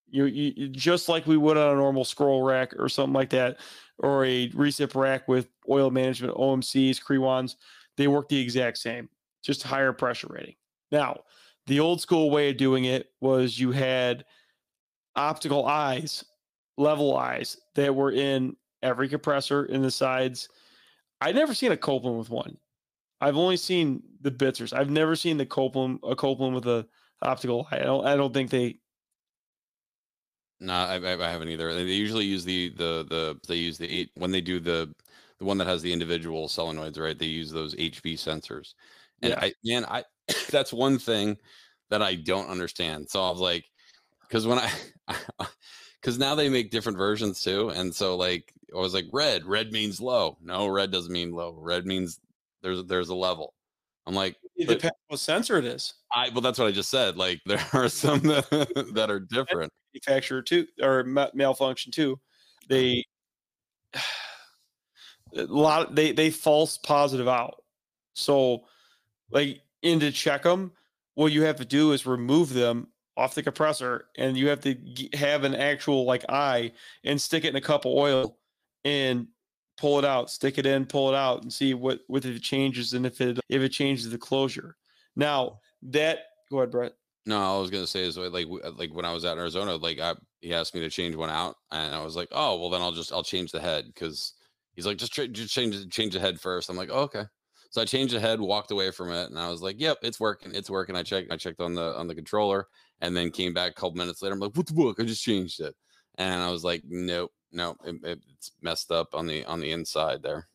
You, you just like we would on a normal scroll rack or something like that, or a recip rack with oil management, OMCs, Kriwans. They work the exact same, just higher pressure rating. Now, the old school way of doing it was you had optical eyes, level eyes that were in every compressor in the sides. I've never seen a Copeland with one. I've only seen the Bitzers. I've never seen the Copeland a Copeland with a optical. I don't. I don't think they. No, I, I haven't either. They usually use the the the they use the eight when they do the the one that has the individual solenoids, right? They use those HB sensors. And yeah. I man, I that's one thing that I don't understand. So I was like, because when I because now they make different versions too. And so like I was like, red, red means low. No, red doesn't mean low. Red means there's there's a level. I'm like, it depends what sensor it is. I well, that's what I just said. Like there are some that, that are different. Manufacturer too, or malfunction too. Uh-huh. They a lot. Of, they they false positive out. So like in to check them, what you have to do is remove them off the compressor and you have to have an actual like eye and stick it in a cup of oil and pull it out stick it in pull it out and see what what if it changes and if it if it changes the closure now that go ahead brett no i was gonna say is like like when i was out in arizona like I, he asked me to change one out and i was like oh well then i'll just i'll change the head because he's like just, tra- just change change the head first i'm like oh, okay so I changed the head, walked away from it, and I was like, "Yep, it's working. It's working." I checked. I checked on the on the controller, and then came back a couple minutes later. I'm like, "What the book? I just changed it," and I was like, "Nope, nope, it's messed up on the on the inside there."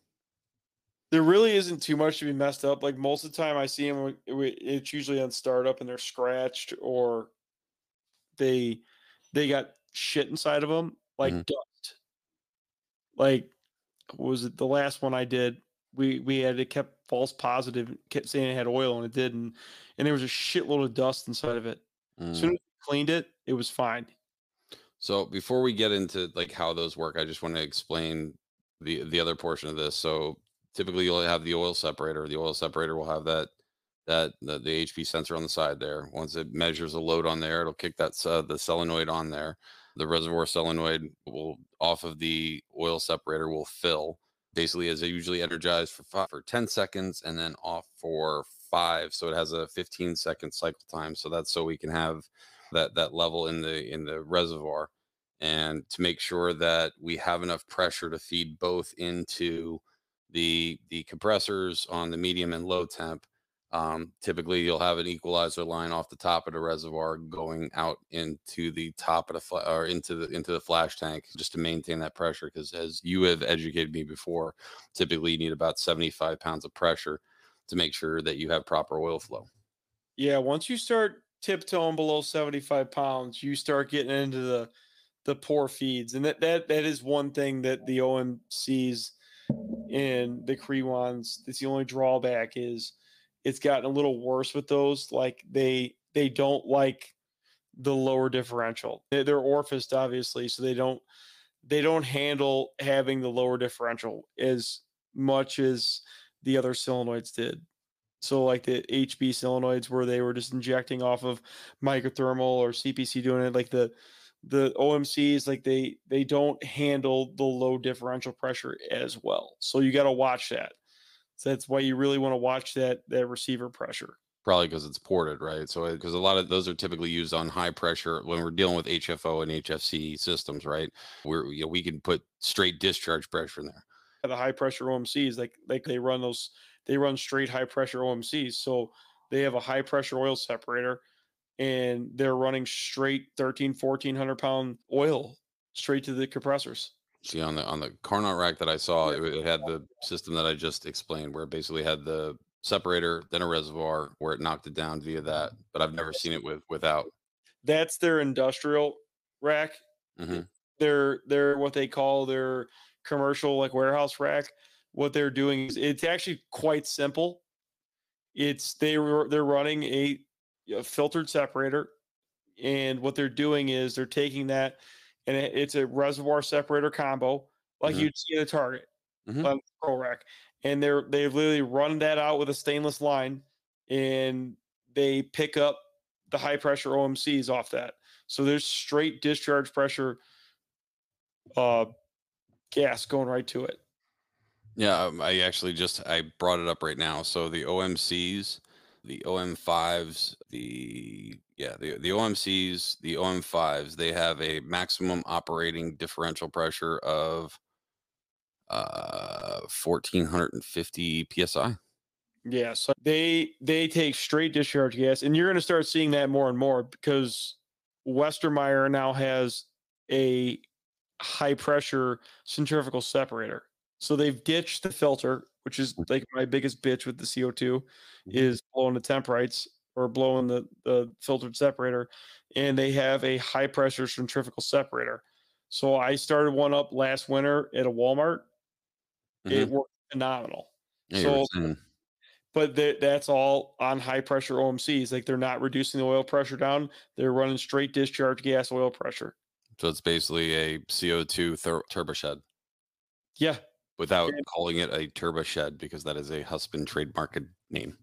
There really isn't too much to be messed up. Like most of the time, I see them. It's usually on startup, and they're scratched, or they they got shit inside of them, like mm-hmm. dust. Like, was it the last one I did? we we had it kept false positive, kept saying it had oil and it didn't, and there was a shitload of dust inside of it. Mm. As soon mm. as we cleaned it, it was fine. So before we get into like how those work, I just want to explain the the other portion of this. So typically you'll have the oil separator. The oil separator will have that that the, the HP sensor on the side there. Once it measures a load on there, it'll kick that uh, the solenoid on there. The reservoir solenoid will off of the oil separator will fill basically as is usually energized for five, for 10 seconds and then off for five. So it has a 15 second cycle time. So that's so we can have that that level in the in the reservoir and to make sure that we have enough pressure to feed both into the the compressors on the medium and low temp um, typically, you'll have an equalizer line off the top of the reservoir going out into the top of the fl- or into the into the flash tank just to maintain that pressure. Because as you have educated me before, typically you need about seventy five pounds of pressure to make sure that you have proper oil flow. Yeah, once you start tiptoeing below seventy five pounds, you start getting into the the poor feeds, and that that that is one thing that the OMCs and the Kriwans. That's the only drawback is it's gotten a little worse with those. Like they they don't like the lower differential. They're, they're obviously, so they don't they don't handle having the lower differential as much as the other solenoids did. So like the HB solenoids where they were just injecting off of Micro Thermo or CPC doing it like the the OMCs like they they don't handle the low differential pressure as well. So you got to watch that. So that's why you really want to watch that that receiver pressure. Probably because it's ported, right? So uh, because a lot of those are typically used on high pressure when we're dealing with HFO and HFC systems, right? Where you know, we can put straight discharge pressure in there. The high pressure OMCs, like like they run those, they run straight high pressure OMCs. So they have a high pressure oil separator and they're running straight 13 1400 pound oil straight to the compressors See on the on the Carnot rack that I saw, it, it had the system that I just explained, where it basically had the separator, then a reservoir, where it knocked it down via that. But I've never seen it with without. That's their industrial rack. Mm-hmm. They're they're what they call their commercial like warehouse rack. What they're doing is it's actually quite simple. It's they were they're running a, a filtered separator, and what they're doing is they're taking that and it, it's a reservoir separator combo like mm-hmm. you'd see in a Target mm-hmm. on Pro Rack. And they're they've literally run that out with a stainless line, and they pick up the high pressure OMCs off that. So there's straight discharge pressure uh, gas going right to it. Yeah, um, I actually just I brought it up right now. So the OMCs, the OM5s, the yeah, the, the OMCs, the OM5s, they have a maximum operating differential pressure of uh 1450 psi. Yeah, so they they take straight discharge gas, and you're going to start seeing that more and more because Westermeyer now has a high pressure centrifugal separator. So they've ditched the filter, which is mm. like my biggest bitch with the CO2, mm-hmm. is blowing the Temprites or blowing the, the filtered separator, and they have a high pressure centrifugal separator. So I started one up last winter at a Walmart. Mm-hmm. It worked phenomenal. Yeah, so, but th- that's all on high pressure OMCs. Like they're not reducing the oil pressure down; they're running straight discharge gas oil pressure. So it's basically a CO2 thur- turboshed. Yeah. Without yeah. calling it a turbo shed because that is a Husband trademarked name.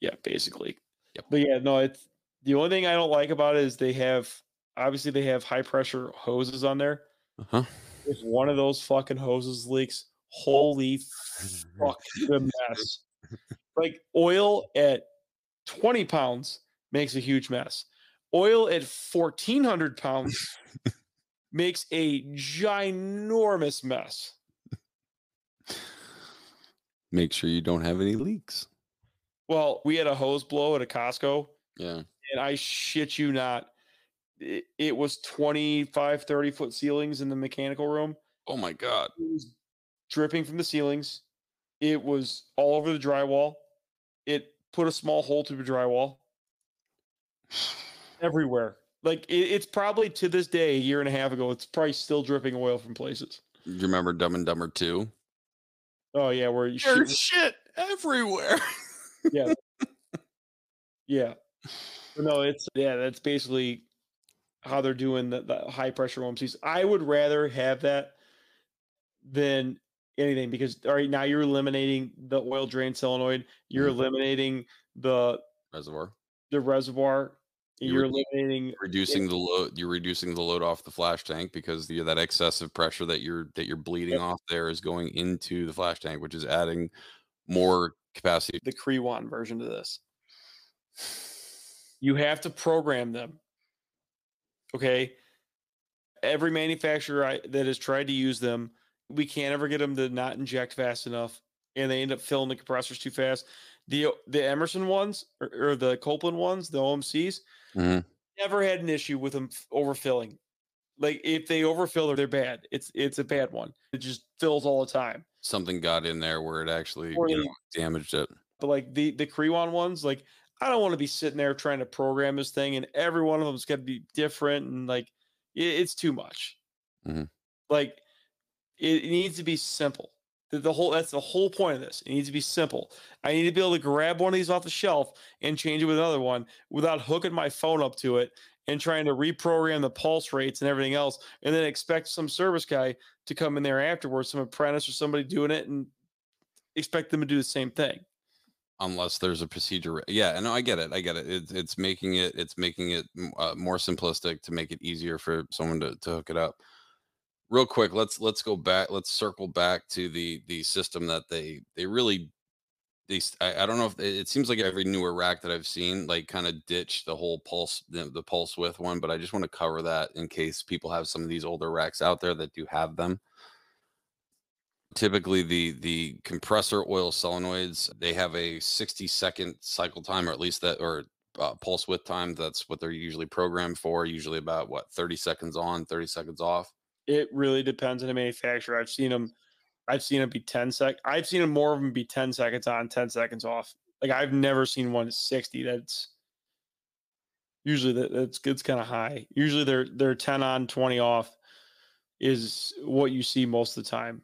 Yeah, basically. Yep. But yeah, no, it's the only thing I don't like about it is they have obviously they have high pressure hoses on there. Uh-huh. If one of those fucking hoses leaks, holy fuck the mess. Like oil at 20 pounds makes a huge mess. Oil at 1400 pounds makes a ginormous mess. Make sure you don't have any leaks. Well, we had a hose blow at a Costco. Yeah. And I shit you not, it, it was 25, 30 foot ceilings in the mechanical room. Oh my God. It was dripping from the ceilings. It was all over the drywall. It put a small hole through the drywall everywhere. Like it, it's probably to this day, a year and a half ago, it's probably still dripping oil from places. Do you remember Dumb and Dumber 2? Oh, yeah, where you There's shit, shit everywhere. yeah. Yeah. No, it's yeah, that's basically how they're doing the, the high pressure OMCs. I would rather have that than anything because all right now you're eliminating the oil drain solenoid, you're Mhm. eliminating the Reservoir. the reservoir, You're you're eliminating reducing the load you're reducing the load off the flash tank because the, that excessive pressure that you're that you're bleeding Yep. off there is going into the flash tank which is adding more capacity the Kriwan version of this. You have to program them. Okay. Every manufacturer I, that has tried to use them, we can't ever get them to not inject fast enough, and they end up filling the compressors too fast. The the Emerson ones or, or the Copeland ones, the OMCs, Mhm. never had an issue with them overfilling. Like if they overfill, they're bad. It's it's a bad one. It just fills all the time. something got in there where it actually Or you know, damaged it But like the the Kriwan ones, like I don't want to be sitting there trying to program this thing, and every one of them is going to be different, and like it, it's too much. Mhm. Like it, it needs to be simple. The, whole that's the whole point of this. It needs to be simple. I need to be able to grab one of these off the shelf and change it with another one without hooking my phone up to it and trying to reprogram the pulse rates and everything else, and then expect some service guy to come in there afterwards, some apprentice or somebody doing it, and expect them to do the same thing. unless there's a procedure yeah no i get it i get it it's, it's making it it's making it uh, more simplistic to make it easier for someone to, to hook it up real quick let's let's go back let's circle back to the the system that they they really they I, don't know if it, it seems like every newer rack that i've seen like kind of ditch the whole pulse the, the pulse width one but i just want to cover that in case people have some of these older racks out there that do have them. Typically the the compressor oil solenoids they have a 60 second cycle time or at least that or uh, pulse width time that's what they're usually programmed for usually about what 30 seconds on 30 seconds off It really depends on the manufacturer. I've seen them. I've seen them be ten sec. I've seen them more of them be ten seconds on, ten seconds off. Like I've never seen one sixty. That's usually that, that's it's kind of high. Usually they're they're ten on, twenty off, is what you see most of the time.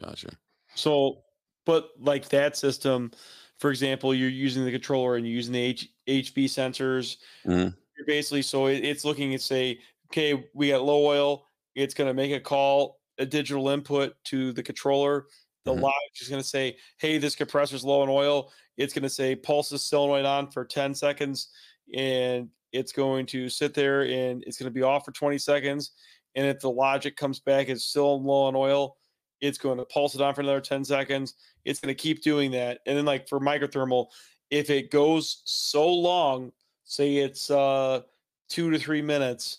gotcha So, but like that system, for example, you're using the controller and you're using the H, HB sensors. Mhm. You're basically so it, it's looking at say, okay, we got low oil. It's going to make a call, a digital input to the controller. The Mhm. logic is going to say, hey, this compressor's low in oil. It's going to say pulse the solenoid on for 10 seconds, and it's going to sit there and it's going to be off for 20 seconds. And if the logic comes back it's still low on oil, it's going to pulse it on for another 10 seconds. It's going to keep doing that. And then like for Micro Thermo, if it goes so long, say it's uh two to three minutes,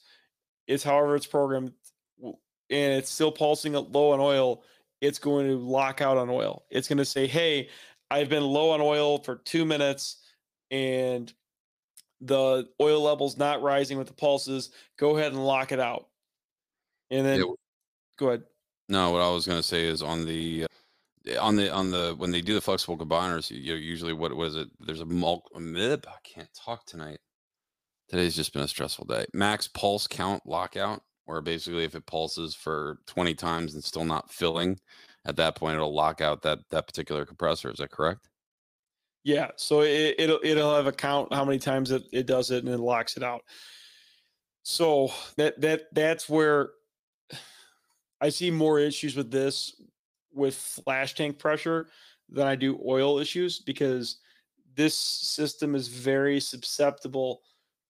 it's however it's programmed and it's still pulsing low on oil, it's going to lock out on oil. It's going to say, Hey, I've been low on oil for two minutes and the oil level's not rising with the pulses. Go ahead and lock it out. And then Yeah, go ahead. No, what I was going to say is on the uh, on the on the when they do the flexible combiners, you know, usually what was it? There's a mul- a mib. I can't talk tonight. Today's just been a stressful day. Max pulse count lockout, where basically if it pulses for 20 times and still not filling, at that point it'll lock out that that particular compressor. Is that correct? Yeah, so it, it'll it'll have a count how many times it, it does it and it locks it out. So that that that's where I see more issues with this with flash tank pressure than I do oil issues because this system is very susceptible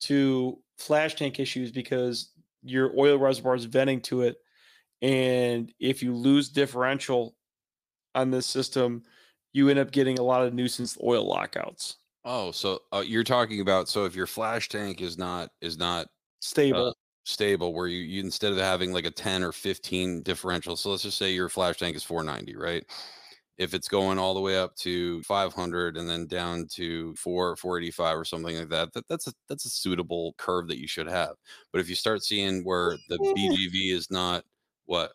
to flash tank issues because your oil reservoir is venting to it and if you lose differential on this system you end up getting a lot of nuisance oil lockouts. Oh, so uh, you're talking about so if your flash tank is not is not Stable. stable where you, you instead of having like a 10 or 15 differential so let's just say your flash tank is 490 right if it's going all the way up to 500 and then down to 4 485 or something like that, that that's a that's a suitable curve that you should have but if you start seeing where the bgv is not what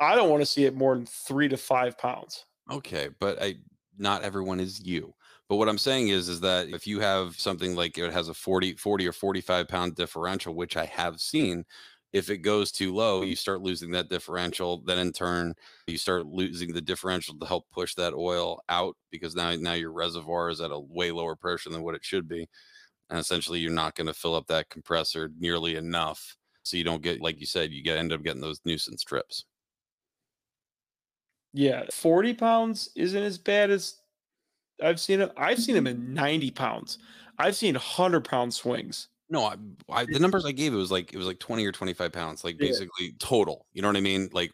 I don't want to see it more than three to five pounds. Okay, but I not everyone is you. But what I'm saying is is that if you have something like it has a 40 40 or 45 pound differential, which I have seen, if it goes too low, you start losing that differential. Then in turn, you start losing the differential to help push that oil out because now now your reservoir is at a way lower pressure than what it should be. and essentially you're not going to fill up that compressor nearly enough, so you don't get like you said, you get end up getting those nuisance trips. Yeah, 40 pounds isn't as bad as I've seen it. I've seen them in 90 pounds. I've seen 100 pound swings. No, I, I the numbers I gave it was like it was like 20 or 25 pounds, like Yeah. basically total. You know what I mean? Like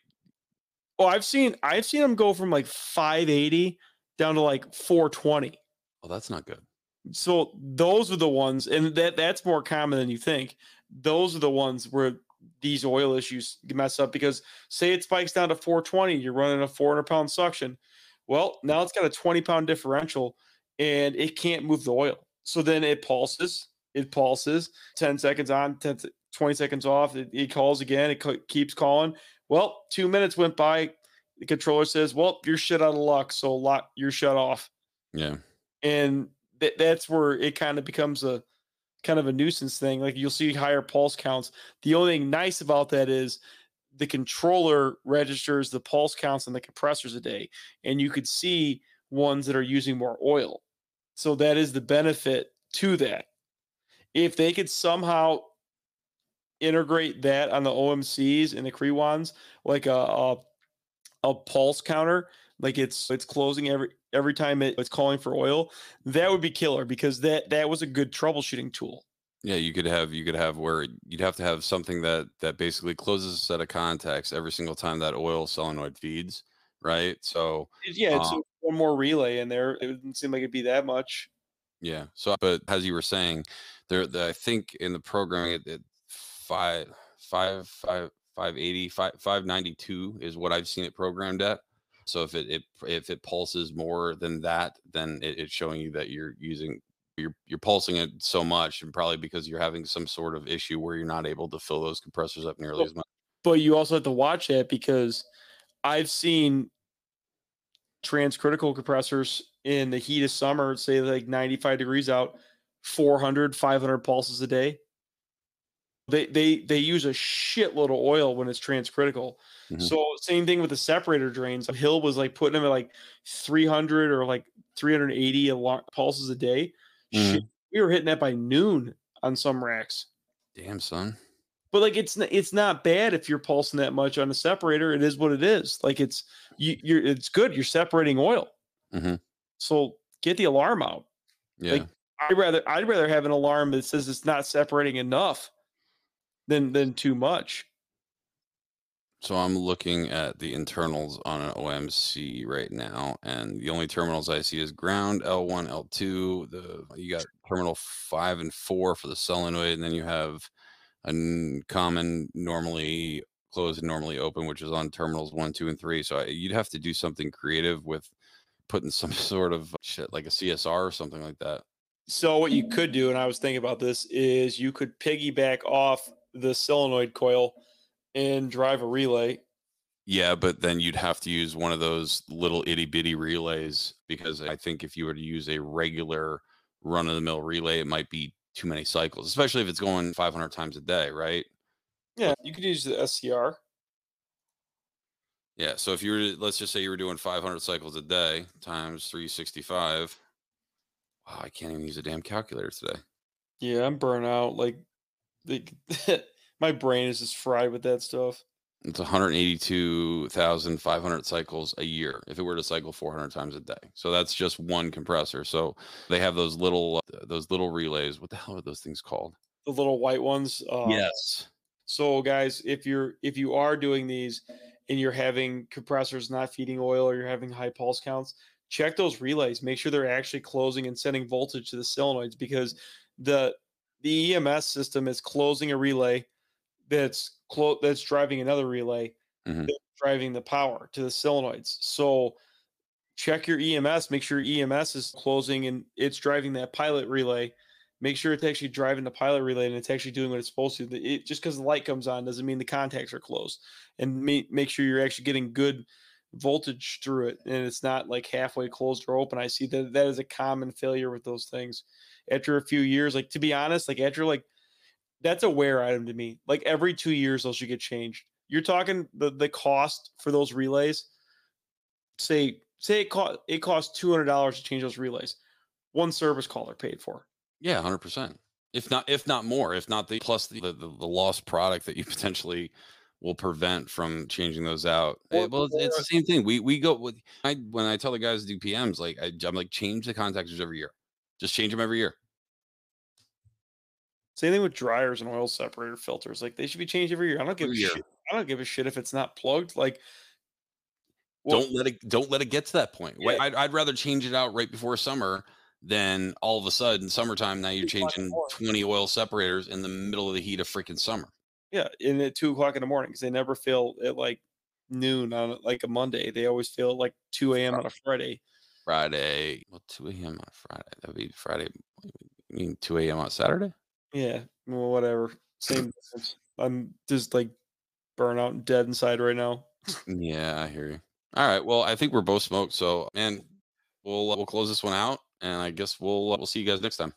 Oh, I've seen I've seen him go from like 580 down to like 420. oh, that's not good. So those are the ones, and that that's more common than you think. Those are the ones where these oil issues mess up because say it spikes down to 420, you're running a 400 pound suction. Well, now it's got a 20 pound differential and it can't move the oil. So then it pulses, it pulses 10 seconds on, 10, 20 seconds off. It, it calls again, it keeps calling. Well, two minutes went by. The controller says, Well, you're shit out of luck. So lock, you're shut off Yeah. and th- that's where it kind of becomes a kind of a nuisance thing like you'll see higher pulse counts the only thing nice about that is the controller registers the pulse counts on the compressors a day and you could see ones that are using more oil so that is the benefit to that if they could somehow integrate that on the omcs and the kriwans like a, a a pulse counter like it's it's closing every every time it, it's calling for oil that would be killer because that that was a good troubleshooting tool Yeah, you could have you could have where you'd have to have something that that basically closes a set of contacts every single time that oil solenoid feeds, right? So yeah it's Um, one more relay in there it didn't seem like it'd be that much yeah. So but as you were saying, there the, I think in the programming it, it five five five five eighty five five ninety two is what I've seen it programmed at. So if it, it if it pulses more than that, then it, it's showing you that you're using you're you're pulsing it so much, and probably because you're having some sort of issue where you're not able to fill those compressors up nearly Well, as much. but you also have to watch it because i've seen transcritical compressors in the heat of summer say like 95 degrees out 400 500 pulses a day they they they use a shitload of oil when it's transcritical Mhm. so same thing with the separator drains hill was like putting them at like 300 or like 380 pulses a day Shit, we were hitting that by noon on some racks Damn son. but like it's it's not bad if you're pulsing that much on a separator. It is what it is. Like it's you you're it's good. You're separating oil. Mhm. So get the alarm out. Yeah. Like, I'd rather I'd rather have an alarm that says it's not separating enough than than too much. So I'm looking at the internals on an OMC right now, and the only terminals I see is ground L1, L2. The you got terminal five and four for the solenoid, and then you have a common normally closed and normally open, which is on terminals one, two, and three. So I, you'd have to do something creative with putting some sort of shit like a CSR or something like that. So what you could do, and I was thinking about this, is you could piggyback off the solenoid coil and drive a relay. Yeah, but then you'd have to use one of those little itty bitty relays because I think if you were to use a regular run of the mill relay, it might be too many cycles, especially if it's going 500 times a day, right? Yeah, you could use the SCR. Yeah. So if you were, let's just say you were doing 500 cycles a day times 365. Wow, I can't even use a damn calculator today. Yeah, I'm burnt out. Like, the, my brain is just fried with that stuff. It's 182,500 cycles a year if it were to cycle 400 times a day. So that's just one compressor. So they have those little uh, those little relays. What the hell are those things called? The little white ones. Um, yes. So, guys, if you're if you are doing these and you're having compressors not feeding oil or you're having high pulse counts, check those relays. Make sure they're actually closing and sending voltage to the solenoids because the the EMS system is closing a relay that's clo- that's driving another relay Mhm. that's driving the power to the solenoids. So check your EMS, make sure your EMS is closing and it's driving that pilot relay. Make sure it's actually driving the pilot relay and it's actually doing what it's supposed to. It, just because the light comes on doesn't mean the contacts are closed. And make make sure you're actually getting good voltage through it and it's not like halfway closed or open. I see that that is a common failure with those things. After a few years, like to be honest, like after like that's a wear item to me. Like every two years, those should get changed. You're talking the the cost for those relays. Say say it cost it costs two hundred dollars to change those relays. One service call they're paid for. Yeah, 100%. if not if not more if not the plus the, the, the lost product that you potentially will prevent from changing those out Eh, Or- well it's, it's the same thing we we go with i when i tell the guys to do pms like I, i'm like change the contactors every year just change them every year Same thing with dryers and oil separator filters. Like they should be changed every year. I don't give Every a year. shit. I don't give a shit if it's not plugged. Like well, don't let it don't let it get to that point Yeah. I'd, I'd rather change it out right before summer than all of a sudden summertime now you're Two o'clock in changing the morning. 20 oil separators in the middle of the heat of freaking summer Yeah, and at two o'clock in the morning because they never fail at like noon on like a Monday. They always fail at like two a.m. on a Friday. friday well 2 a.m on friday that would be friday you mean 2 a.m on saturday Yeah, well, whatever. Same. difference. I'm just like burnout and dead inside right now. Yeah, I hear you. All right. Well, I think we're both smoked. So, man, we'll uh, we'll close this one out, and I guess we'll uh, we'll see you guys next time.